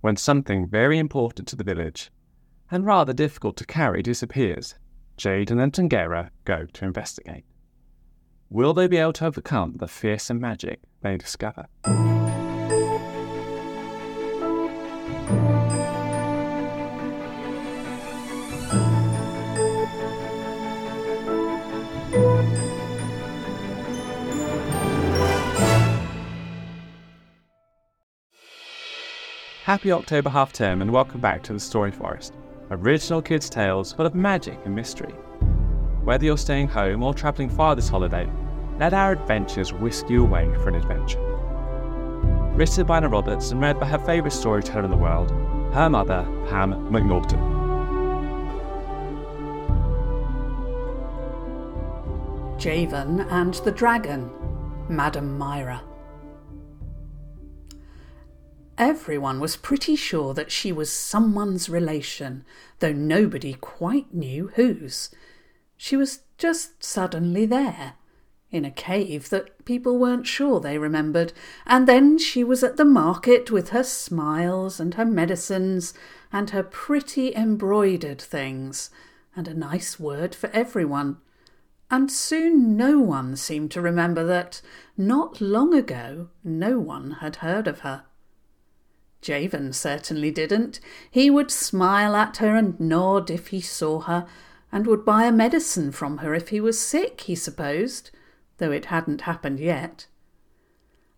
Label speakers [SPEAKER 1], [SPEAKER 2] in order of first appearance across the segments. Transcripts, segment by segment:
[SPEAKER 1] when something very important to the village and rather difficult to carry disappears, Javan and Tangera go to investigate. Will they be able to overcome the fearsome magic they discover? Happy October half term and welcome back to the Story Forest, original kids' tales full of magic and mystery. Whether you're staying home or travelling far this holiday, let our adventures whisk you away for an adventure. Written by Anna Roberts and read by her favourite storyteller in the world, her mother, Pam McNaughton.
[SPEAKER 2] Javan and the Dragon, Madame Mira. Everyone was pretty sure that she was someone's relation, though nobody quite knew whose. She was just suddenly there, in a cave that people weren't sure they remembered, and then she was at the market with her smiles and her medicines and her pretty embroidered things, and a nice word for everyone. And soon no one seemed to remember that, not long ago, no one had heard of her. Javan certainly didn't. He would smile at her and nod if he saw her, and would buy a medicine from her if he was sick, he supposed, though it hadn't happened yet.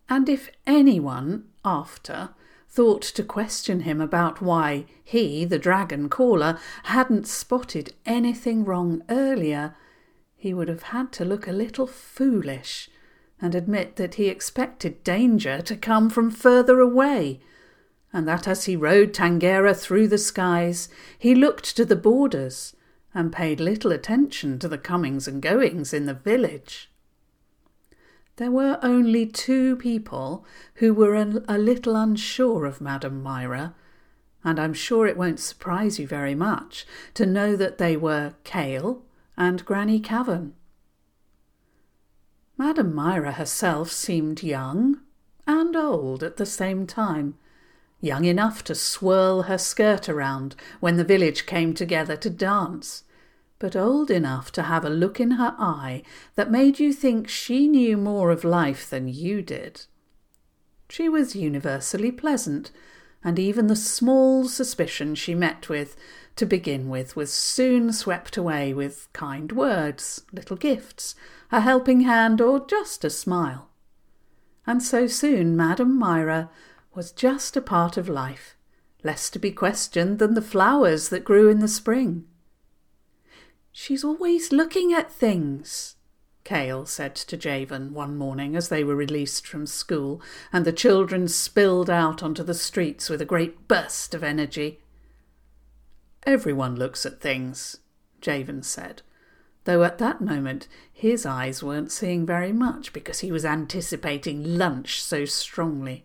[SPEAKER 2] And if anyone, after, thought to question him about why he, the dragon caller, hadn't spotted anything wrong earlier, he would have had to look a little foolish and admit that he expected danger to come from further away and that as he rode Tangera through the skies, he looked to the borders and paid little attention to the comings and goings in the village. There were only two people who were a, a little unsure of Madame Mira, and I'm sure it won't surprise you very much to know that they were Cale and Granny Cavan. Madame Mira herself seemed young and old at the same time young enough to swirl her skirt around when the village came together to dance, but old enough to have a look in her eye that made you think she knew more of life than you did. She was universally pleasant, and even the small suspicion she met with to begin with was soon swept away with kind words, little gifts, a helping hand, or just a smile. And so soon Madame Mira was just a part of life, less to be questioned than the flowers that grew in the spring. She's always looking at things, Cale said to Javan one morning as they were released from school and the children spilled out onto the streets with a great burst of energy. Everyone looks at things, Javan said, though at that moment his eyes weren't seeing very much because he was anticipating lunch so strongly.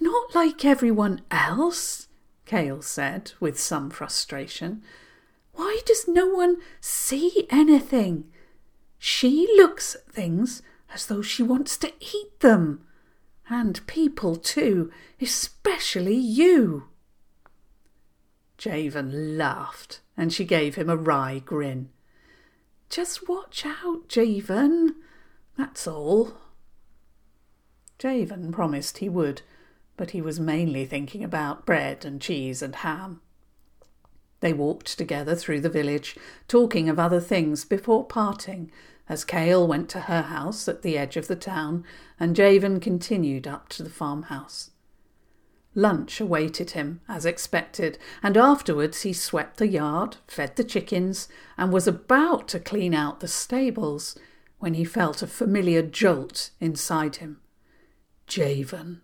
[SPEAKER 2] Not like everyone else, Cale said with some frustration. Why does no one see anything? She looks at things as though she wants to eat them. And people, too, especially you. Javan laughed, and she gave him a wry grin. Just watch out, Javan. That's all. Javan promised he would, but he was mainly thinking about bread and cheese and ham. They walked together through the village, talking of other things before parting, as Cale went to her house at the edge of the town and Javan continued up to the farmhouse. Lunch awaited him, as expected, and afterwards he swept the yard, fed the chickens, and was about to clean out the stables when he felt a familiar jolt inside him. Javan.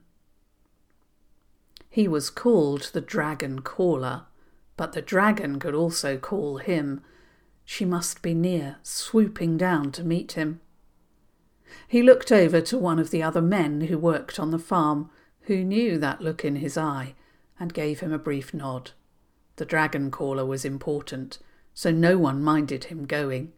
[SPEAKER 2] He was called the Dragon Caller, but the dragon could also call him. She must be near, swooping down to meet him. He looked over to one of the other men who worked on the farm, who knew that look in his eye, and gave him a brief nod. The dragon caller was important, so no one minded him going.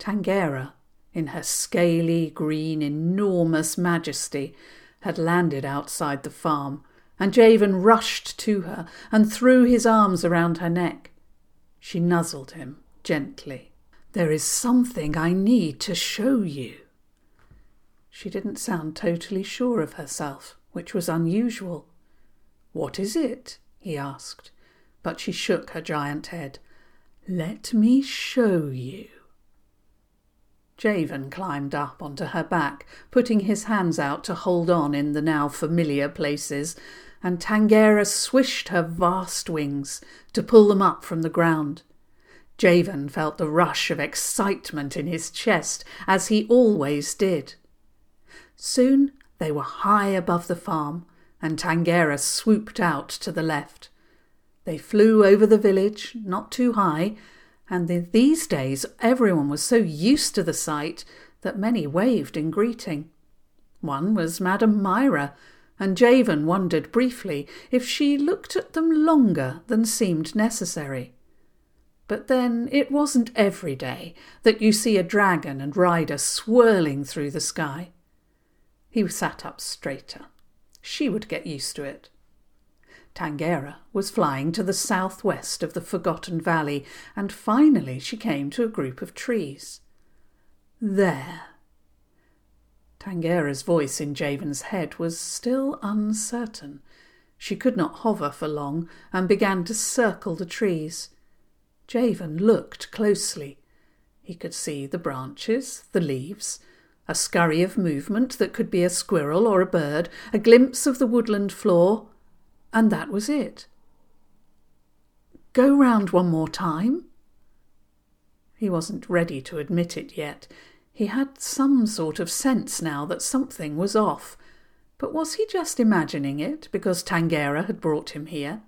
[SPEAKER 2] Tangera, in her scaly green enormous majesty, had landed outside the farm and Javan rushed to her and threw his arms around her neck. She nuzzled him gently. There is something I need to show you. She didn't sound totally sure of herself, which was unusual. What is it? he asked, but she shook her giant head. Let me show you. Javan climbed up onto her back, putting his hands out to hold on in the now familiar places, and Tangera swished her vast wings to pull them up from the ground. Javan felt the rush of excitement in his chest, as he always did. Soon they were high above the farm, and Tangera swooped out to the left. They flew over the village, not too high, and in these days everyone was so used to the sight that many waved in greeting. One was Madame Mira, and Javan wondered briefly if she looked at them longer than seemed necessary. But then it wasn't every day that you see a dragon and rider swirling through the sky. He sat up straighter. She would get used to it. Tangera was flying to the southwest of the Forgotten Valley, and finally she came to a group of trees. There. Tangera's voice in Javan's head was still uncertain. She could not hover for long and began to circle the trees. Javan looked closely. He could see the branches, the leaves, a scurry of movement that could be a squirrel or a bird, a glimpse of the woodland floor, and that was it. Go round one more time? He wasn't ready to admit it yet. He had some sort of sense now that something was off. But was he just imagining it because Tangera had brought him here?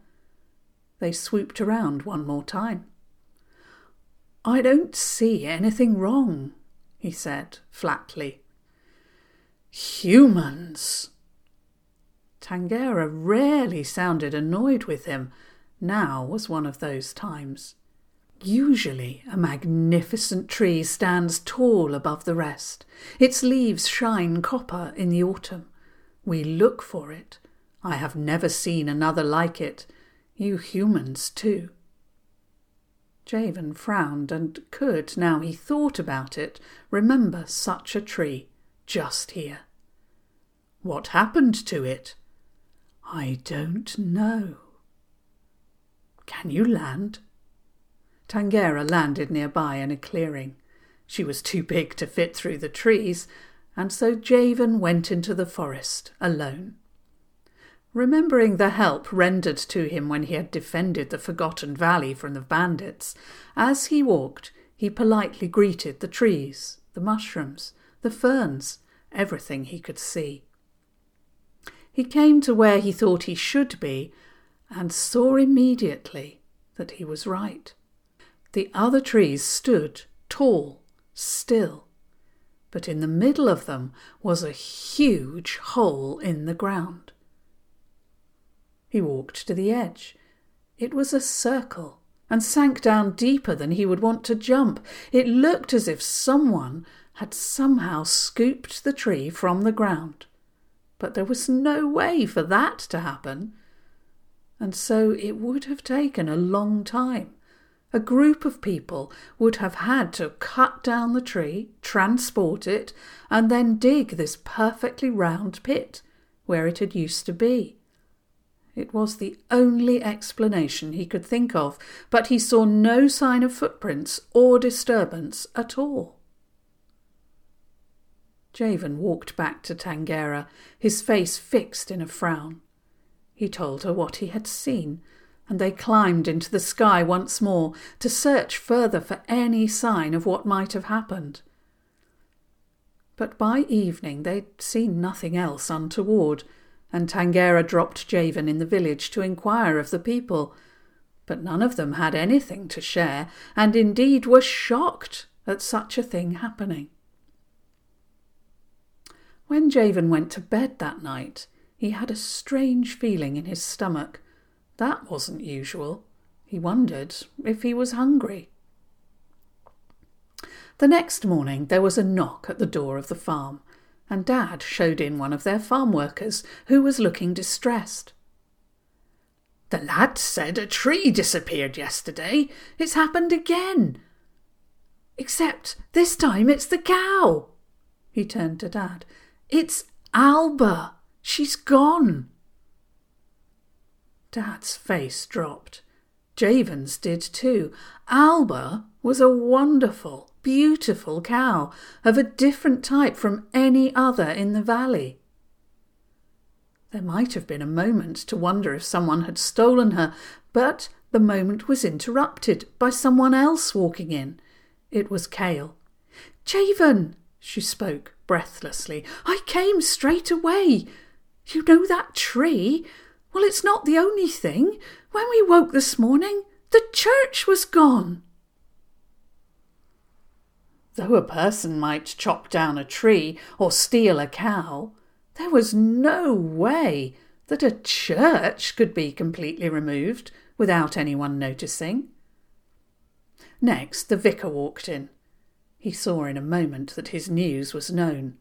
[SPEAKER 2] They swooped around one more time. I don't see anything wrong, he said flatly. Humans! Tangera rarely sounded annoyed with him. Now was one of those times. Usually, a magnificent tree stands tall above the rest. Its leaves shine copper in the autumn. We look for it. I have never seen another like it. You humans, too. Javan frowned and could, now he thought about it, remember such a tree just here. What happened to it? I don't know. Can you land? Tangera landed nearby in a clearing. She was too big to fit through the trees, and so Javan went into the forest alone. Remembering the help rendered to him when he had defended the Forgotten Valley from the bandits, as he walked, he politely greeted the trees, the mushrooms, the ferns, everything he could see. He came to where he thought he should be and saw immediately that he was right. The other trees stood tall, still, but in the middle of them was a huge hole in the ground. He walked to the edge. It was a circle and sank down deeper than he would want to jump. It looked as if someone had somehow scooped the tree from the ground but there was no way for that to happen. And so it would have taken a long time. A group of people would have had to cut down the tree, transport it, and then dig this perfectly round pit where it had used to be. It was the only explanation he could think of, but he saw no sign of footprints or disturbance at all. Javan walked back to Tangera, his face fixed in a frown. He told her what he had seen, and they climbed into the sky once more to search further for any sign of what might have happened. But by evening they'd seen nothing else untoward, and Tangera dropped Javan in the village to inquire of the people. But none of them had anything to share, and indeed were shocked at such a thing happening. When Javan went to bed that night, he had a strange feeling in his stomach. That wasn't usual. He wondered if he was hungry. The next morning there was a knock at the door of the farm, and Dad showed in one of their farm workers who was looking distressed. The lad said a tree disappeared yesterday. It's happened again. Except this time it's the cow. He turned to Dad. It's Alba. She's gone. Dad's face dropped. Javan's did too. Alba was a wonderful, beautiful cow of a different type from any other in the valley. There might have been a moment to wonder if someone had stolen her, but the moment was interrupted by someone else walking in. It was Cale. Javan, she spoke breathlessly. I came straight away. You know that tree? Well, it's not the only thing. When we woke this morning, the church was gone. Though a person might chop down a tree or steal a cow, there was no way that a church could be completely removed without anyone noticing. Next, the vicar walked in. He saw in a moment that his news was known.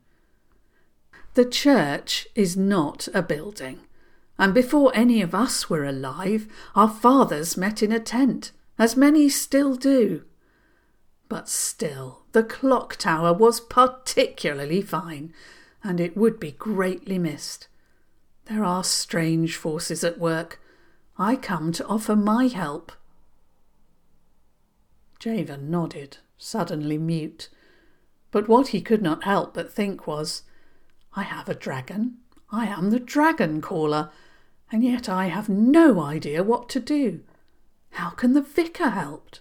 [SPEAKER 2] The church is not a building, and before any of us were alive, our fathers met in a tent, as many still do. But still, the clock tower was particularly fine, and it would be greatly missed. There are strange forces at work. I come to offer my help. Javan nodded suddenly mute. But what he could not help but think was, I have a dragon. I am the dragon caller, and yet I have no idea what to do. How can the vicar help?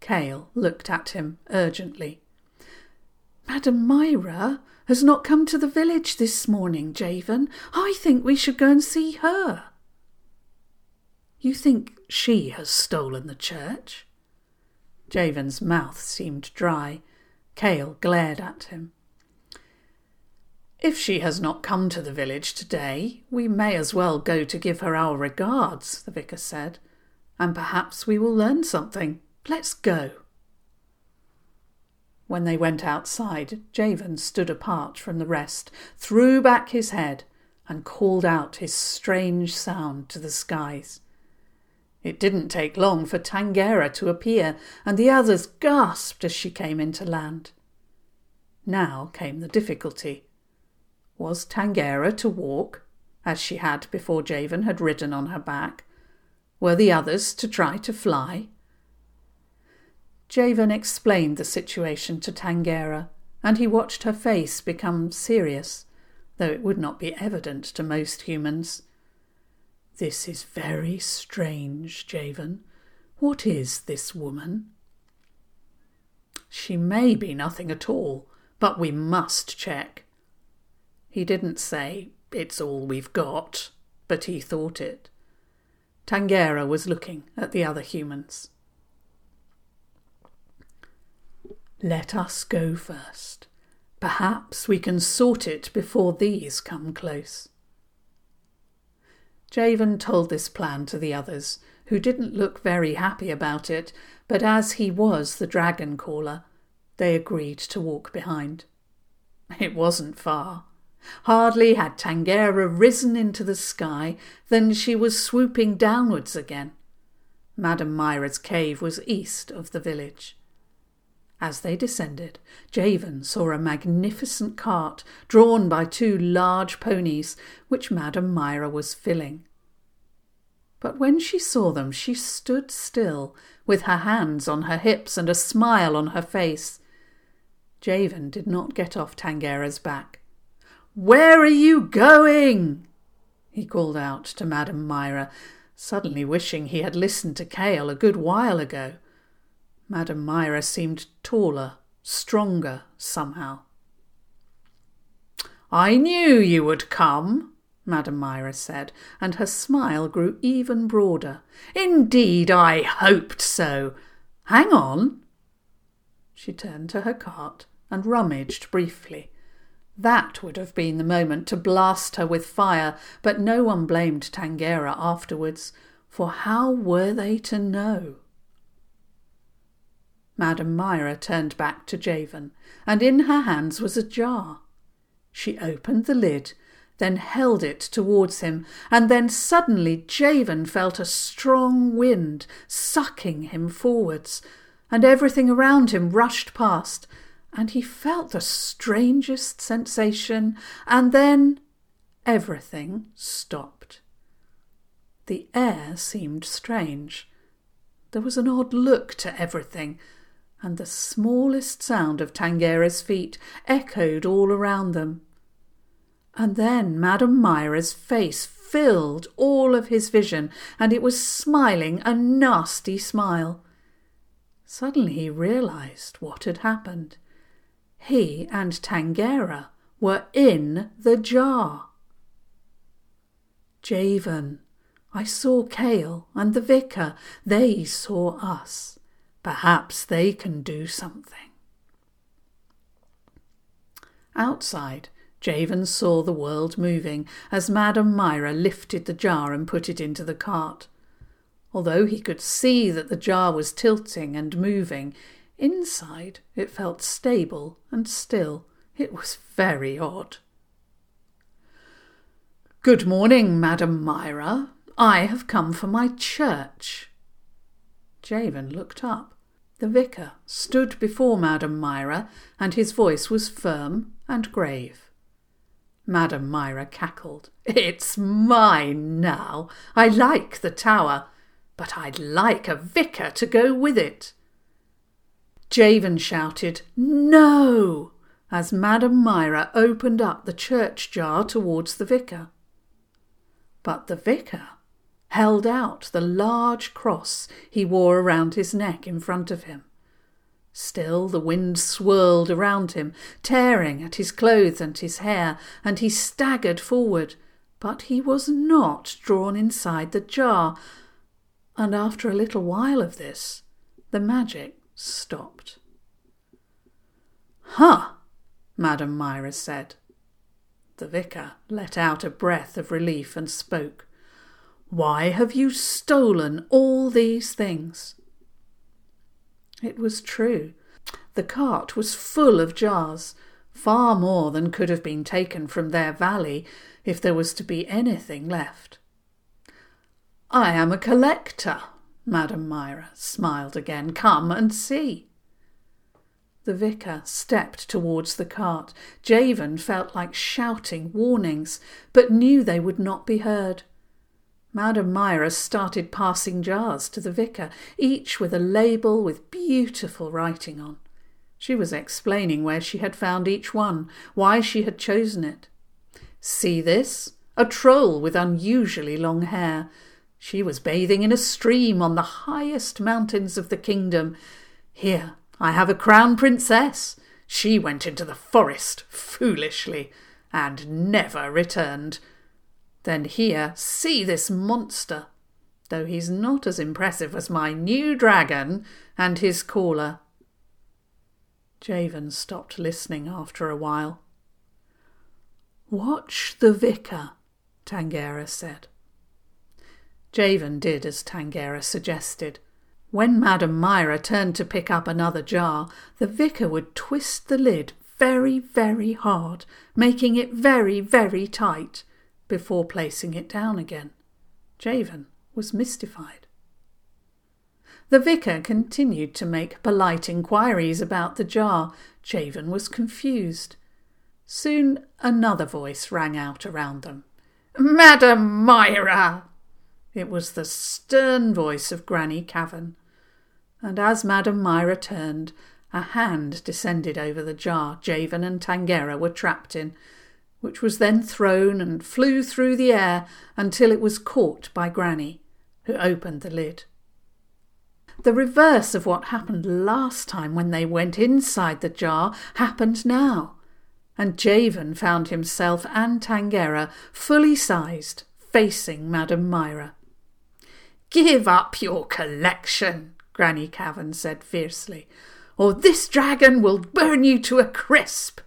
[SPEAKER 2] Cale looked at him urgently. Madam Mira has not come to the village this morning, Javan. I think we should go and see her. You think she has stolen the church? Javan's mouth seemed dry. Cale glared at him. If she has not come to the village today, we may as well go to give her our regards, the vicar said, and perhaps we will learn something. Let's go. When they went outside, Javan stood apart from the rest, threw back his head, and called out his strange sound to the skies. It didn't take long for Tangera to appear, and the others gasped as she came into land. Now came the difficulty. Was Tangera to walk, as she had before Javan had ridden on her back? Were the others to try to fly? Javan explained the situation to Tangera, and he watched her face become serious, though it would not be evident to most humans. This is very strange, Javan. What is this woman? She may be nothing at all, but we must check. He didn't say, It's all we've got, but he thought it. Tangera was looking at the other humans. Let us go first. Perhaps we can sort it before these come close. Javan told this plan to the others, who didn't look very happy about it, but as he was the dragon caller, they agreed to walk behind. It wasn't far. Hardly had Tangera risen into the sky than she was swooping downwards again. Madame Mira's cave was east of the village. As they descended, Javan saw a magnificent cart drawn by two large ponies, which Madame Mira was filling. But when she saw them, she stood still, with her hands on her hips and a smile on her face. Javan did not get off Tangera's back. Where are you going? he called out to Madame Mira, suddenly wishing he had listened to Cale a good while ago. Madame Mira seemed taller, stronger, somehow. I knew you would come, Madame Mira said, and her smile grew even broader. Indeed, I hoped so. Hang on. She turned to her cart and rummaged briefly. That would have been the moment to blast her with fire, but no one blamed Tangera afterwards, for how were they to know? Madame Mira turned back to Javan, and in her hands was a jar. She opened the lid, then held it towards him, and then suddenly Javan felt a strong wind sucking him forwards, and everything around him rushed past, and he felt the strangest sensation, and then everything stopped. The air seemed strange. There was an odd look to everything, and the smallest sound of Tangera's feet echoed all around them. And then Madame Mira's face filled all of his vision, and it was smiling a nasty smile. Suddenly he realized what had happened. He and Tangera were in the jar. Javan, I saw Cale and the vicar. They saw us. Perhaps they can do something. Outside, Javan saw the world moving as Madame Mira lifted the jar and put it into the cart. Although he could see that the jar was tilting and moving, inside it felt stable and still. It was very odd. Good morning, Madame Mira. I have come for my church. Javan looked up. The vicar stood before Madame Mira, and his voice was firm and grave. Madame Mira cackled. It's mine now. I like the tower, but I'd like a vicar to go with it. Javan shouted, No! as Madame Mira opened up the church jar towards the vicar. But the vicar held out the large cross he wore around his neck in front of him. Still the wind swirled around him, tearing at his clothes and his hair, and he staggered forward. But he was not drawn inside the jar, and after a little while of this, the magic stopped. Huh, Madame Mira said. The vicar let out a breath of relief and spoke. Why have you stolen all these things? It was true. The cart was full of jars, far more than could have been taken from their valley if there was to be anything left. I am a collector, Madame Mira smiled again. Come and see. The vicar stepped towards the cart. Javan felt like shouting warnings, but knew they would not be heard. Madame Mira started passing jars to the vicar, each with a label with beautiful writing on. She was explaining where she had found each one, why she had chosen it. See this? A troll with unusually long hair. She was bathing in a stream on the highest mountains of the kingdom. Here, I have a crown princess. She went into the forest foolishly and never returned. Then here, see this monster, though he's not as impressive as my new dragon and his caller. Javan stopped listening after a while. Watch the vicar, Tangera said. Javan did as Tangera suggested. When Madame Mira turned to pick up another jar, the vicar would twist the lid very, very hard, making it very, very tight before placing it down again. Javan was mystified. The vicar continued to make polite inquiries about the jar. Javan was confused. Soon another voice rang out around them. Madam Mira! It was the stern voice of Granny Cavan. And as Madam Mira turned, a hand descended over the jar Javan and Tangera were trapped in, which was then thrown and flew through the air until it was caught by Granny, who opened the lid. The reverse of what happened last time when they went inside the jar happened now, and Javan found himself and Tangera fully sized, facing Madame Mira. Give up your collection, Granny Cavan said fiercely, or this dragon will burn you to a crisp.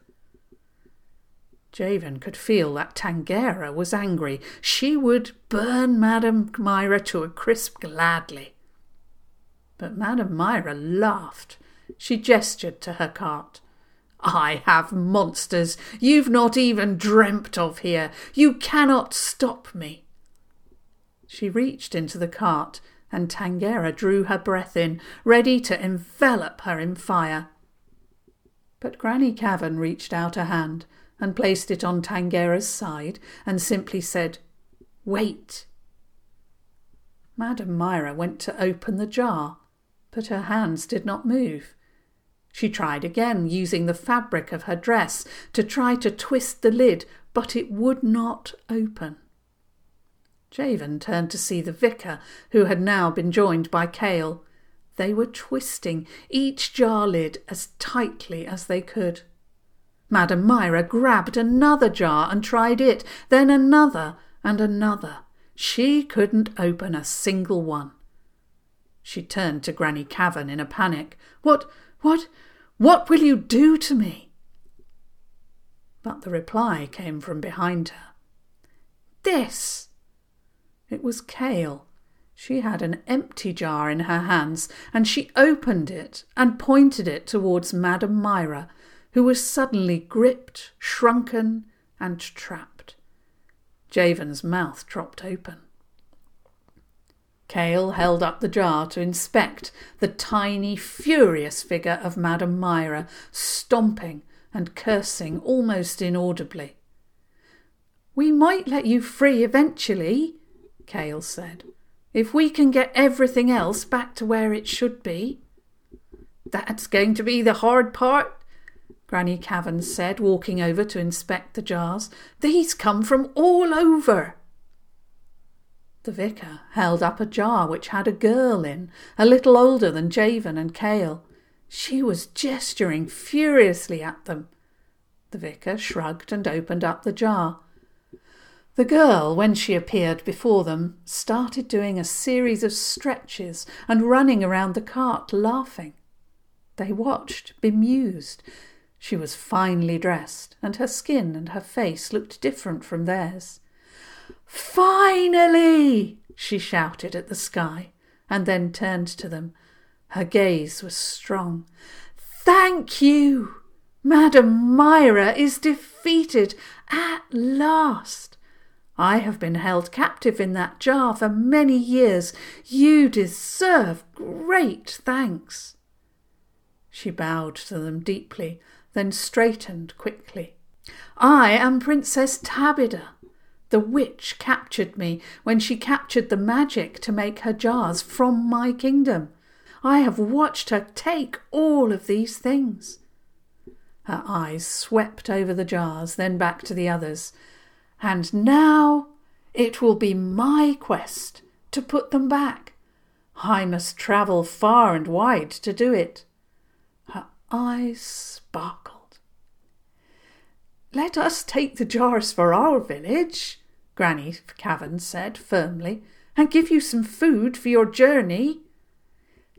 [SPEAKER 2] Javan could feel that Tangera was angry. She would burn Madame Mira to a crisp gladly. But Madame Mira laughed. She gestured to her cart. I have monsters you've not even dreamt of here. You cannot stop me. She reached into the cart, and Tangera drew her breath in, ready to envelop her in fire. But Granny Cavan reached out a hand and placed it on Tangera's side and simply said, Wait. Madame Mira went to open the jar, but her hands did not move. She tried again, using the fabric of her dress to try to twist the lid, but it would not open. Javan turned to see the vicar, who had now been joined by Cale. They were twisting each jar lid as tightly as they could. Madame Mira grabbed another jar and tried it, then another and another. She couldn't open a single one. She turned to Granny Cavan in a panic. What, what, what will you do to me? But the reply came from behind her. This! It was Cale. She had an empty jar in her hands, and she opened it and pointed it towards Madame Mira, who was suddenly gripped, shrunken, and trapped. Javan's mouth dropped open. Cale held up the jar to inspect the tiny, furious figure of Madame Mira, stomping and cursing almost inaudibly. We might let you free eventually, Cale said, if we can get everything else back to where it should be. That's going to be the hard part, Granny Cavan said, walking over to inspect the jars. These come from all over. The vicar held up a jar which had a girl in, a little older than Javan and Cale. She was gesturing furiously at them. The vicar shrugged and opened up the jar. The girl, when she appeared before them, started doing a series of stretches and running around the cart, laughing. They watched, bemused. She was finely dressed, and her skin and her face looked different from theirs. Finally! she shouted at the sky, and then turned to them. Her gaze was strong. Thank you! Madame Mira is defeated at last. I have been held captive in that jar for many years. You deserve great thanks. She bowed to them deeply then straightened quickly. I am Princess Tabida. The witch captured me when she captured the magic to make her jars from my kingdom. I have watched her take all of these things. Her eyes swept over the jars, then back to the others. And now it will be my quest to put them back. I must travel far and wide to do it. Her eyes sparkled. Let us take the jars for our village, Granny Cavan said firmly, and give you some food for your journey.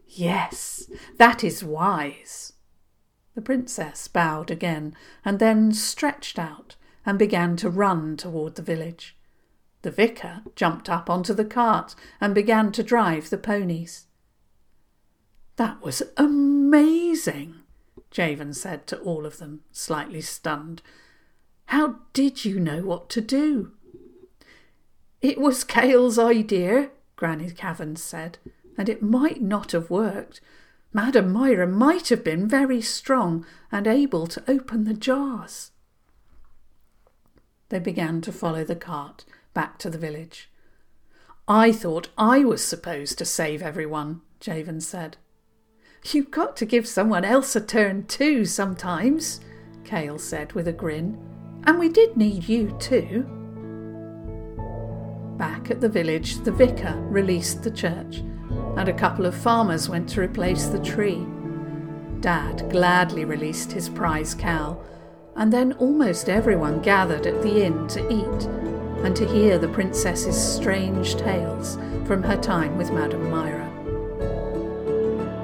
[SPEAKER 2] Yes, that is wise. The princess bowed again and then stretched out and began to run toward the village. The vicar jumped up onto the cart and began to drive the ponies. That was amazing, Javan said to all of them, slightly stunned. How did you know what to do? It was Cale's idea, Granny Cavan said, and it might not have worked. Madame Mira might have been very strong and able to open the jars. They began to follow the cart back to the village. I thought I was supposed to save everyone, Javan said. You've got to give someone else a turn too sometimes, Cale said with a grin. And we did need you too. Back at the village, the vicar released the church, and a couple of farmers went to replace the tree. Dad gladly released his prize cow, and then almost everyone gathered at the inn to eat and to hear the princess's strange tales from her time with Madame Mira.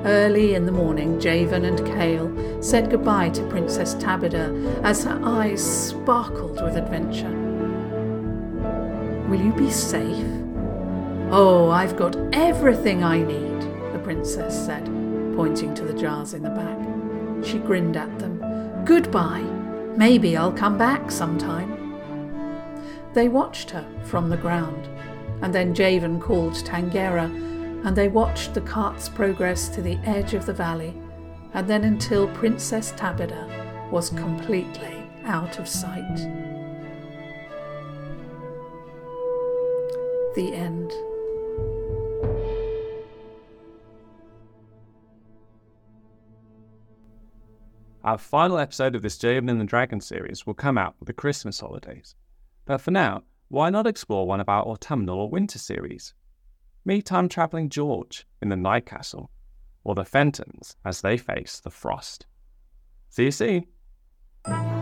[SPEAKER 2] Early in the morning, Javan and Cale said goodbye to Princess Tabida as her eyes sparkled with adventure. Will you be safe? Oh, I've got everything I need, the princess said, pointing to the jars in the back. She grinned at them. Goodbye. Maybe I'll come back sometime. They watched her from the ground, and then Javan called Tangera, and they watched the cart's progress to the edge of the valley, and then until Princess Tabitha was completely out of sight. The end.
[SPEAKER 1] Our final episode of this Javan and the Dragon series will come out with the Christmas holidays. But for now, why not explore one of our autumnal or winter series? Meet time travelling George in the Night Castle, or the Fentons as they face the frost. See you soon!